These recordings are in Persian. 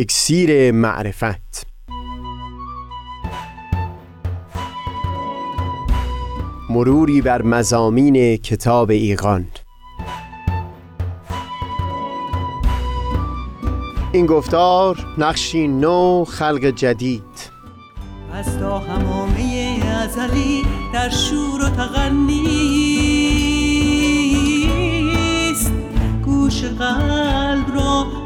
اکسیر معرفت. مروری بر مزامین کتاب ایقان این گفتار نقشی نو خلق جدید. از تا همامه ازلی در شور و تغنیست گوش قلب را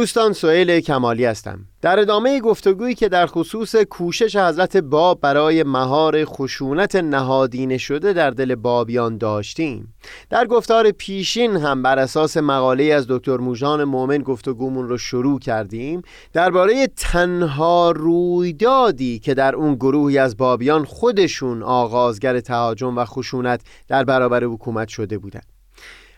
دوستان سئیل کمالی هستم. در ادامه گفتگویی که در خصوص کوشش حضرت باب برای مهار خشونت نهادینه شده در دل بابیان داشتیم. در گفتار پیشین هم بر اساس مقاله از دکتر موژان مؤمن گفتگومون رو شروع کردیم درباره تنها رویدادی که در اون گروهی از بابیان خودشون آغازگر تهاجم و خشونت در برابر حکومت شده بودند.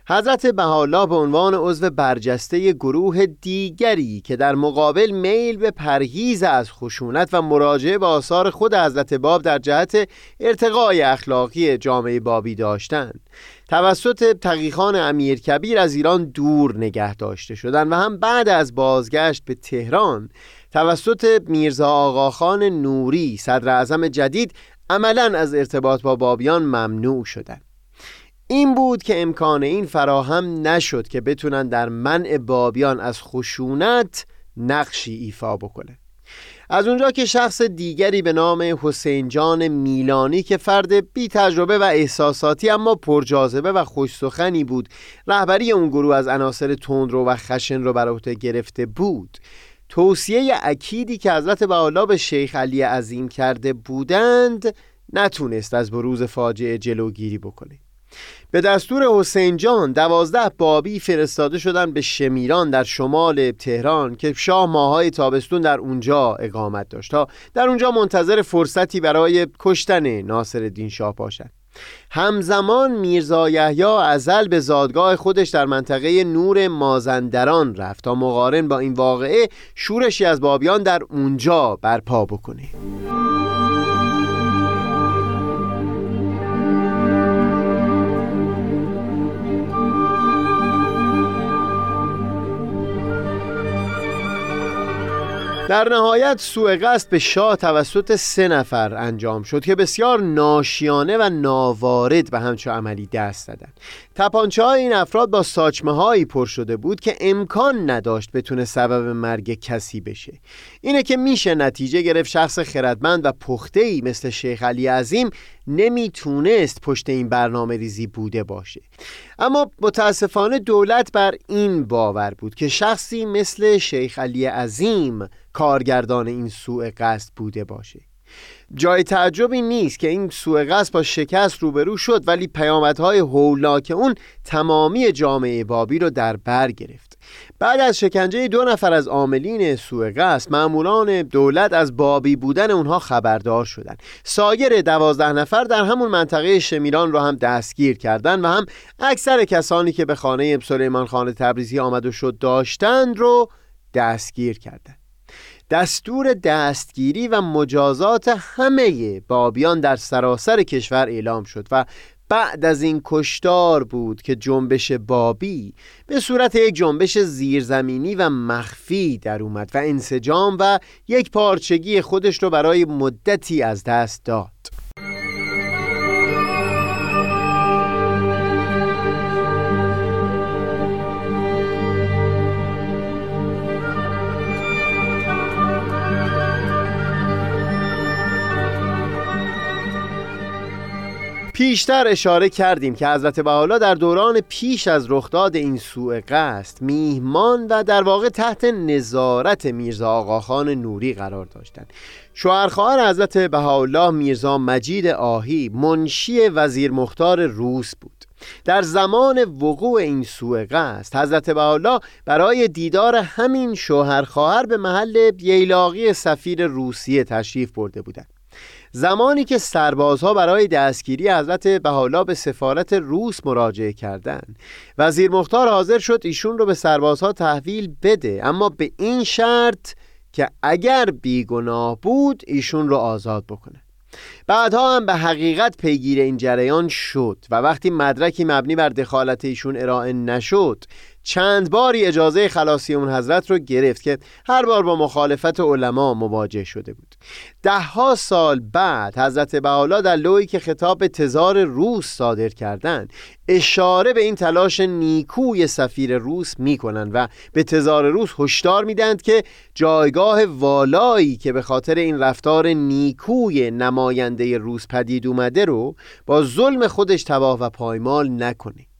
حضرت بهاءالله به عنوان عضو برجسته گروه دیگری که در مقابل میل به پرهیز از خشونت و مراجعه به آثار خود حضرت باب در جهت ارتقای اخلاقی جامعه بابی داشتند. توسط تقیخان امیر کبیر از ایران دور نگه داشته شدند و هم بعد از بازگشت به تهران توسط میرزا آقاخان نوری صدر اعظم جدید عملا از ارتباط با بابیان ممنوع شدند. این بود که امکان این فراهم نشد که بتونن در منع بابیان از خشونت نقشی ایفا بکنه. از اونجا که شخص دیگری به نام حسین جان میلانی که فرد بی تجربه و احساساتی اما پرجاذبه و خوش سخنی بود رهبری اون گروه از عناصر تندرو و خشن رو بر عهده گرفته بود. توصیه اکیدی که حضرت بهاءالله به شیخ علی عظیم کرده بودند نتونست از بروز فاجعه جلوگیری بکنه. به دستور حسین جان دوازده بابی فرستاده شدن به شمیران در شمال تهران که شاه ماهای تابستون در اونجا اقامت داشت. تا در اونجا منتظر فرصتی برای کشتن ناصر الدین شاه باشد همزمان میرزا یحیی ازل به زادگاه خودش در منطقه نور مازندران رفت تا مقارن با این واقعه شورشی از بابیان در اونجا برپا بکنه. در نهایت سوء قصد به شاه توسط سه نفر انجام شد که بسیار ناشیانه و ناوارد به همچه عملی دست دادند تپانچه های این افراد با ساچمه هایی پر شده بود که امکان نداشت بتونه سبب مرگ کسی بشه. اینه که میشه نتیجه گرفت شخص خردمند و پخته ای مثل شیخ علی عظیم نمی‌تونست پشت این برنامه ریزی بوده باشه. اما متاسفانه دولت بر این باور بود که شخصی مثل شیخ علی عظیم کارگردان این سوء قصد بوده باشه. جای تعجبی نیست که این سوء قصد با شکست روبرو شد ولی پیامدهای هولناک اون تمامی جامعه بابی رو در بر گرفت. بعد از شکنجه دو نفر از عاملین سوء قصد ماموران دولت از بابی بودن اونها خبردار شدند سایر دوازده نفر در همون منطقه شمیران رو هم دستگیر کردند و هم اکثر کسانی که به خانه سلیمان خان تبریزی آمد و شد داشتند رو دستگیر کردند دستور دستگیری و مجازات همه بابیان در سراسر کشور اعلام شد و بعد از این کشتار بود که جنبش بابی به صورت یک جنبش زیرزمینی و مخفی در اومد و انسجام و یک پارچگی خودش رو برای مدتی از دست داد. پیشتر اشاره کردیم که حضرت بحالا در دوران پیش از رخداد این سوء قصد میهمان و در واقع تحت نظارت میرزا آقاخان نوری قرار داشتند. شوهرخواهر حضرت بهاءالله میرزا مجید آهی منشی وزیر مختار روس بود. در زمان وقوع این سوء قصد حضرت بحالا برای دیدار همین شوهر خواهر به محل ییلاقی سفیر روسیه تشریف برده بودند. زمانی که سربازها برای دستگیری حضرت بحالا به سفارت روس مراجعه کردند. وزیر مختار حاضر شد ایشون رو به سربازها تحویل بده اما به این شرط که اگر بیگناه بود ایشون رو آزاد بکنه. بعدها هم به حقیقت پیگیر این جریان شد و وقتی مدرکی مبنی بر دخالت ایشون ارائه نشد چند باری اجازه خلاصی اون حضرت رو گرفت که هر بار با مخالفت علما مواجه شده بود. دهها سال بعد حضرت بحالا در لوی که خطاب به تزار روس صادر کردند اشاره به این تلاش نیکوی سفیر روس می‌کنند و به تزار روس هشدار میدند که جایگاه والایی که به خاطر این رفتار نیکوی نماینده روس پدید اومده رو با ظلم خودش تباه و پایمال نکنه.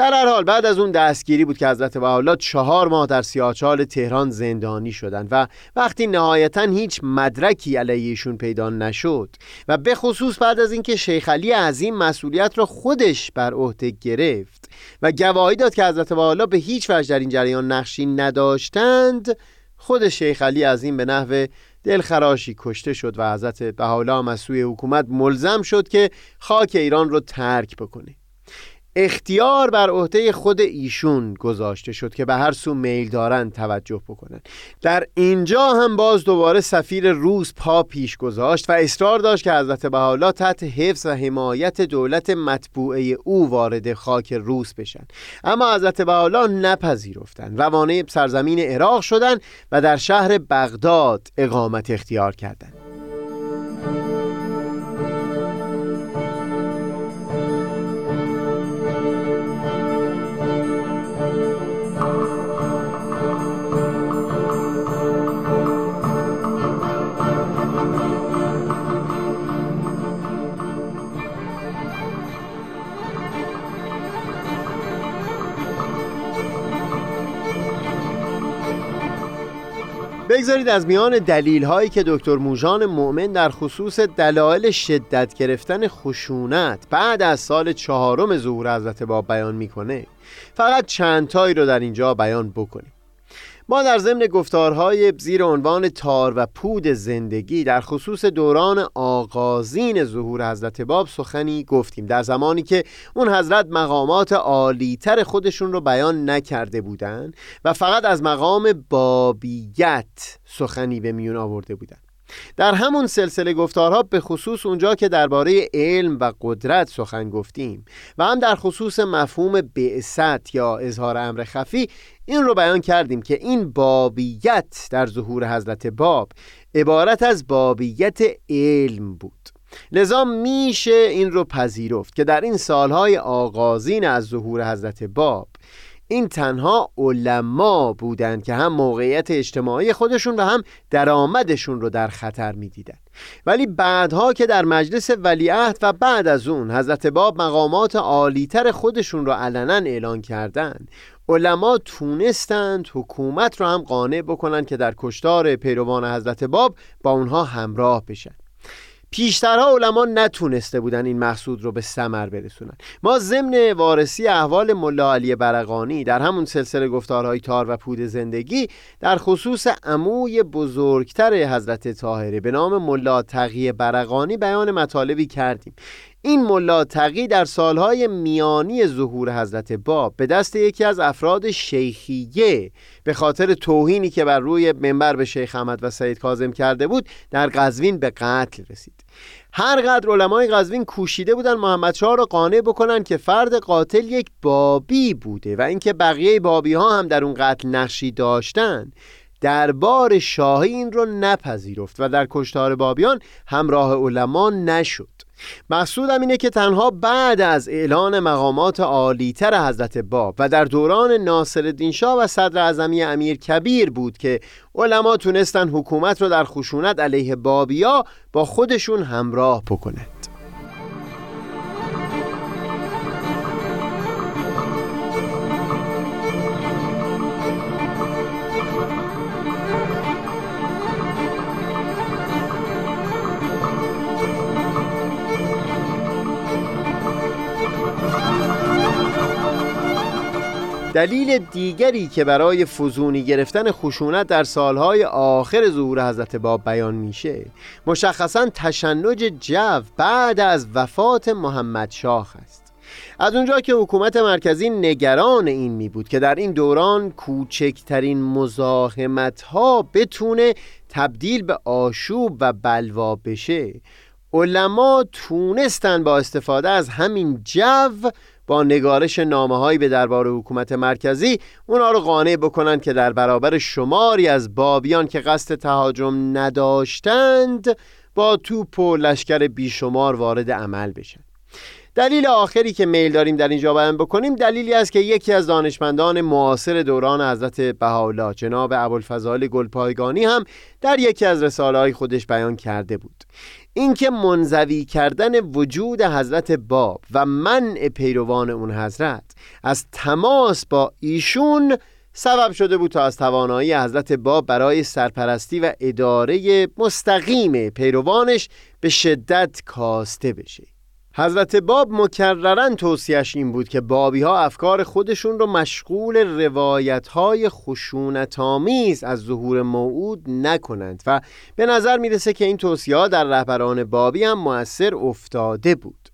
در هر حال بعد از اون دستگیری بود که حضرت بهاءالله چهار ماه در سیاچال تهران زندانی شدند و وقتی نهایتا هیچ مدرکی علیهشون پیدا نشد و به خصوص بعد از اینکه شیخ علی عظیم مسئولیت را خودش بر عهده گرفت و گواهی داد که حضرت بهاءالله به هیچ وجه در این جریان نقشی نداشتند خود شیخ علی عظیم به نحو دلخراشی کشته شد و حضرت از سوی حکومت ملزم شد که خاک ایران رو ترک بکنه. اختیار بر عهده خود ایشون گذاشته شد که به هر سو میل دارن توجه بکنن. در اینجا هم باز دوباره سفیر روس پا پیش گذاشت و اصرار داشت که حضرت بحالا تحت حفظ و حمایت دولت مطبوعه او وارد خاک روس بشن. اما حضرت بحالا نپذیرفتند. روانه سرزمین عراق شدند و در شهر بغداد اقامت اختیار کردند. بگذارید از میان دلیل هایی که دکتر موژان مؤمن در خصوص دلایل شدت گرفتن خشونت بعد از سال چهارم ظهور حضرت باب بیان می‌کنه فقط چند تایی رو در اینجا بیان بکنیم. ما در ضمن گفتارهای زیر عنوان تار و پود زندگی در خصوص دوران آغازین ظهور حضرت باب سخنی گفتیم. در زمانی که اون حضرت مقامات عالیتر خودشون رو بیان نکرده بودند و فقط از مقام بابیت سخنی به میون آورده بودند در همون سلسله گفتارها به خصوص اونجا که درباره علم و قدرت سخن گفتیم و هم در خصوص مفهوم بعثت یا اظهار امر خفی این رو بیان کردیم که این بابیت در ظهور حضرت باب عبارت از بابیت علم بود. لذا میشه این رو پذیرفت که در این سالهای آغازین از ظهور حضرت باب این تنها علما بودند که هم موقعیت اجتماعی خودشون و هم درآمدشون رو در خطر می‌دیدند. ولی بعدها که در مجلس ولیعهد و بعد از اون حضرت باب مقامات عالیتر خودشون رو علنا اعلان کردند علما تونستند حکومت رو هم قانع بکنن که در کشتار پیروان حضرت باب با اونها همراه بشن. پیشترها علما نتونسته بودن این مقصود رو به سمر برسونن. ما ضمن وارسی احوال ملا علی برقانی در همون سلسله گفتارهای تار و پود زندگی در خصوص عموی بزرگتر حضرت طاهره به نام ملا تقی برقانی بیان مطالبی کردیم. این ملا تقی در سالهای میانی ظهور حضرت باب به دست یکی از افراد شیخیه به خاطر توهینی که بر روی منبر به شیخ احمد و سید کازم کرده بود در قزوین به قتل رسید. هر قدر علمای قزوین کوشیده بودن محمد شاه را قانع بکنن که فرد قاتل یک بابی بوده و اینکه بقیه بابی ها هم در اون قتل نقشی داشتن دربار شاهی این رو نپذیرفت و در کشتار بابیان همراه علما نشد. مقصودم اینه که تنها بعد از اعلان مقامات عالیتر حضرت باب و در دوران ناصر شاه و صدر اعظمی امیر کبیر بود که علما تونستن حکومت رو در خشونت علیه بابیا با خودشون همراه بکنند دلیل دیگری که برای فزونی گرفتن خشونت در سالهای آخر ظهور حضرت باب بیان میشه مشخصا تشنج جو بعد از وفات محمد شاه است. از اونجا که حکومت مرکزی نگران این می بود که در این دوران کوچکترین مزاحمت ها بتونه تبدیل به آشوب و بلوا بشه علما تونستن با استفاده از همین جو با نگارش نامه به دربار حکومت مرکزی اونا رو قانع بکنن که در برابر شماری از بابیان که قصد تهاجم نداشتند با توپ و لشکر بیشمار وارد عمل بشن. دلیل آخری که میل داریم در اینجا بیان بکنیم دلیلی است که یکی از دانشمندان معاصر دوران حضرت بهاءالله جناب ابوالفضائل گلپایگانی هم در یکی از رساله های خودش بیان کرده بود. اینکه منزوی کردن وجود حضرت باب و منع پیروان اون حضرت از تماس با ایشون سبب شده بود تا از توانایی حضرت باب برای سرپرستی و اداره مستقیم پیروانش به شدت کاسته بشه. حضرت باب مکررن توصیهش این بود که بابی ها افکار خودشون رو مشغول روایت های خشونت آمیز از ظهور موعود نکنند و به نظر می‌رسه که این توصیه در رهبران بابی هم موثر افتاده بود.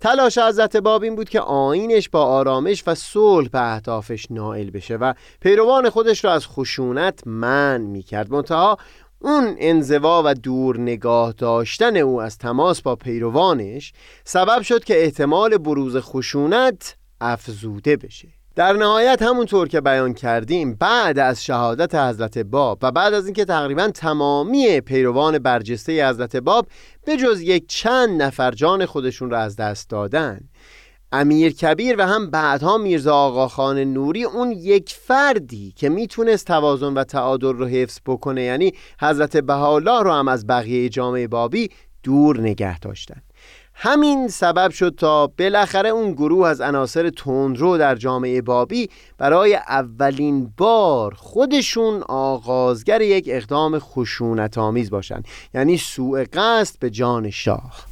تلاش حضرت باب این بود که آینش با آرامش و صلح به اهدافش نائل بشه و پیروان خودش را از خشونت من می‌کرد. منتها اون انزوا و دور نگاه داشتن او از تماس با پیروانش سبب شد که احتمال بروز خشونت افزوده بشه. در نهایت همونطور که بیان کردیم بعد از شهادت حضرت باب و بعد از اینکه تقریبا تمامی پیروان برجسته حضرت باب به جز یک چند نفر جان خودشون را از دست دادن امیر کبیر و هم بعدها میرزا آقاخان نوری اون یک فردی که می‌تونست توازن و تعادل رو حفظ بکنه یعنی حضرت بهاءالله رو هم از بقیه جامعه بابی دور نگه داشتن. همین سبب شد تا بالاخره اون گروه از عناصر تندرو در جامعه بابی برای اولین بار خودشون آغازگر یک اقدام خشونت آمیز باشن یعنی سوء قصد به جان شاه.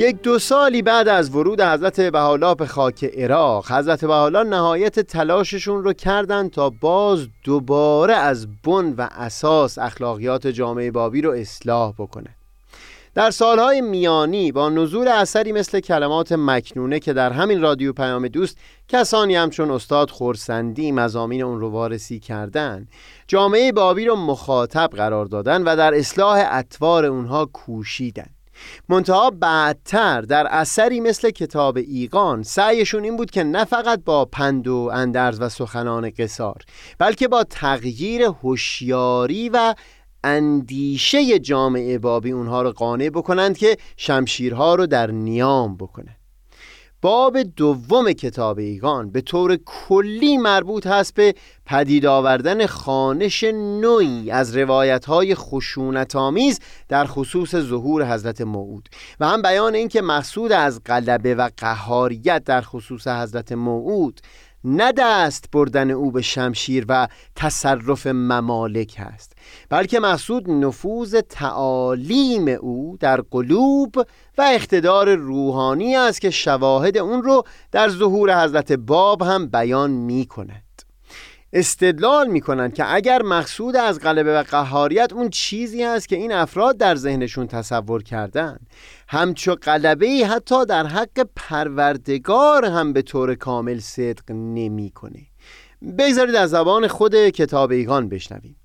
یک دو سالی بعد از ورود حضرت بهاءالله به خاک عراق حضرت بهاءالله نهایت تلاششون رو کردن تا باز دوباره از بن و اساس اخلاقیات جامعه بابی رو اصلاح بکنه. در سالهای میانی با نزول اثری مثل کلمات مکنونه که در همین رادیو پیام دوست کسانی هم چون استاد خورسندی مزامین اون رو وارسی کردن جامعه بابی رو مخاطب قرار دادن و در اصلاح اطوار اونها کوشیدن. منتها بعدتر در اثری مثل کتاب ایقان سعیشون این بود که نه فقط با پند و اندرز و سخنان قصار بلکه با تغییر هوشیاری و اندیشه جامعه بابی اونها رو قانع بکنند که شمشیرها رو در نیام بکنند باب دوم کتاب ایگان. به طور کلی مربوط هست به پدید آوردن خانش نوعی از روایت های خشونت آمیز در خصوص ظهور حضرت موعود. و هم بیان اینکه مقصود از غلبه و قهاریت در خصوص حضرت موعود نه دست بردن او به شمشیر و تصرف ممالک هست بلکه مقصود نفوذ تعالیم او در قلوب و اقتدار روحانی است که شواهد اون رو در ظهور حضرت باب هم بیان می کند استدلال می کنند که اگر مقصود از غلبه و قهاریت اون چیزی است که این افراد در ذهنشون تصور کردن همچو غلبه حتی در حق پروردگار هم به طور کامل صدق نمی‌کنه. بگذارید از زبان خود کتاب ایگان بشنویم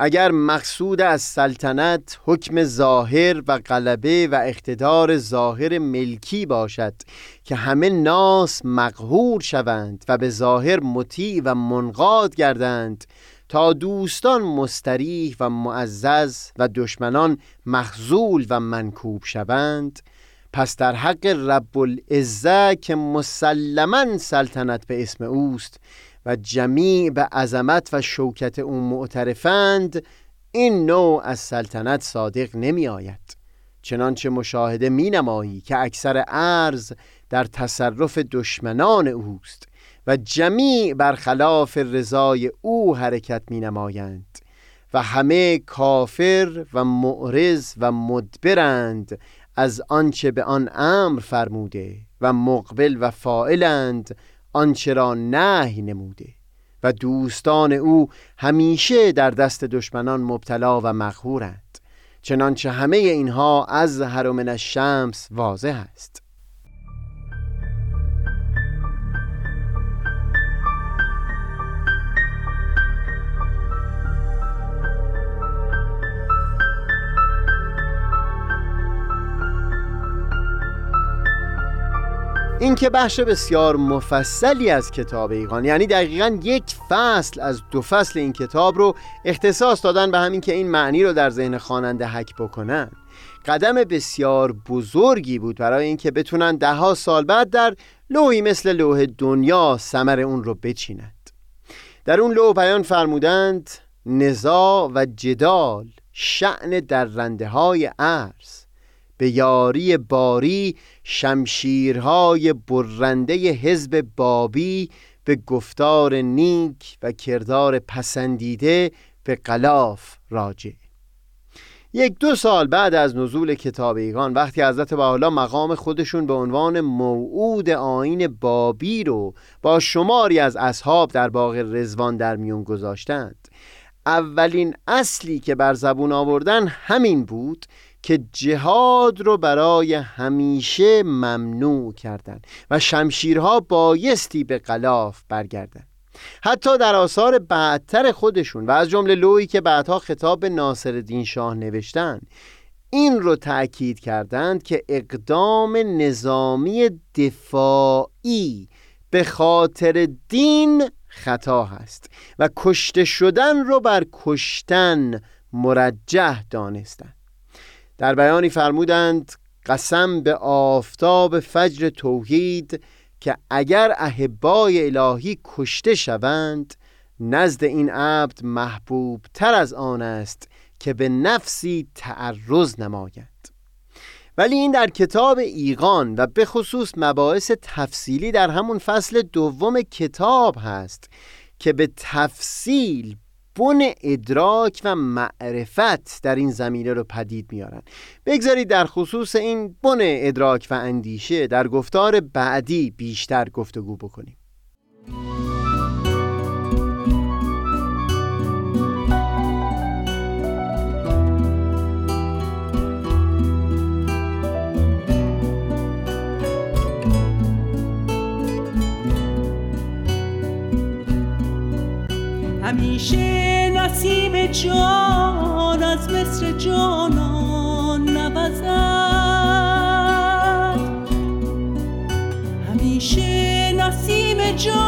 اگر مقصود از سلطنت حکم ظاهر و غلبه و اقتدار ظاهر ملکی باشد که همه ناس مقهور شوند و به ظاهر مطیع و منقاد گردند تا دوستان مستریح و معزز و دشمنان مخزول و منکوب شوند پس در حق رب العزه که مسلما سلطنت به اسم اوست و جمیع به عظمت و شوکت او معترفند این نوع از سلطنت صادق نمی آید چنانچه مشاهده می نمایی که اکثر ارز در تصرف دشمنان اوست و جمیع برخلاف رضای او حرکت می نمایند و همه کافر و معرض و مدبرند از آنچه به آن امر فرموده و مقبل و فائلند آنچه را نهی نموده و دوستان او همیشه در دست دشمنان مبتلا و مخورند چنانچه همه اینها از هر شمس واضح است. این که بخش بسیار مفصلی از کتاب ایقان یعنی دقیقا یک فصل از دو فصل این کتاب رو اختصاص دادن به همین که این معنی رو در ذهن خواننده حک بکنن. قدم بسیار بزرگی بود برای اینکه بتونن دهها سال بعد در لوحی مثل لوح دنیا سمر اون رو بچینند. در اون لوح بیان فرمودند نزاع و جدال شعن در رنده های عرض. به یاری باری شمشیرهای برنده حزب بابی به گفتار نیک و کردار پسندیده به قلاف راجع. یک دو سال بعد از نزول کتاب ایگان وقتی حضرت بحالا مقام خودشون به عنوان موعود آین بابی رو با شماری از اصحاب در باغ رزوان در میون گذاشتند اولین اصلی که بر زبون آوردن همین بود که جهاد رو برای همیشه ممنوع کردند و شمشیرها بایستی به قلاف برگردن. حتی در آثار بعدتر خودشون و از جمله لویی که بعدها خطاب ناصر شاه نوشتن این رو تأکید کردند که اقدام نظامی دفاعی به خاطر دین خطا هست و کشته شدن رو بر کشتن مرجح دانستند در بیانی فرمودند قسم به آفتاب فجر توحید که اگر احبای الهی کشته شوند نزد این عبد محبوب تر از آن است که به نفسی تعرض نماید. ولی این در کتاب ایقان و به خصوص مباحث تفصیلی در همون فصل دوم کتاب هست که به تفصیل بن ادراک و معرفت در این زمینه رو پدید میارن. بگذارید در خصوص این بن ادراک و اندیشه در گفتار بعدی بیشتر گفتگو بکنیم. همیشه نسیم جان از مصر جانان نوزد. همیشه نسیم جان.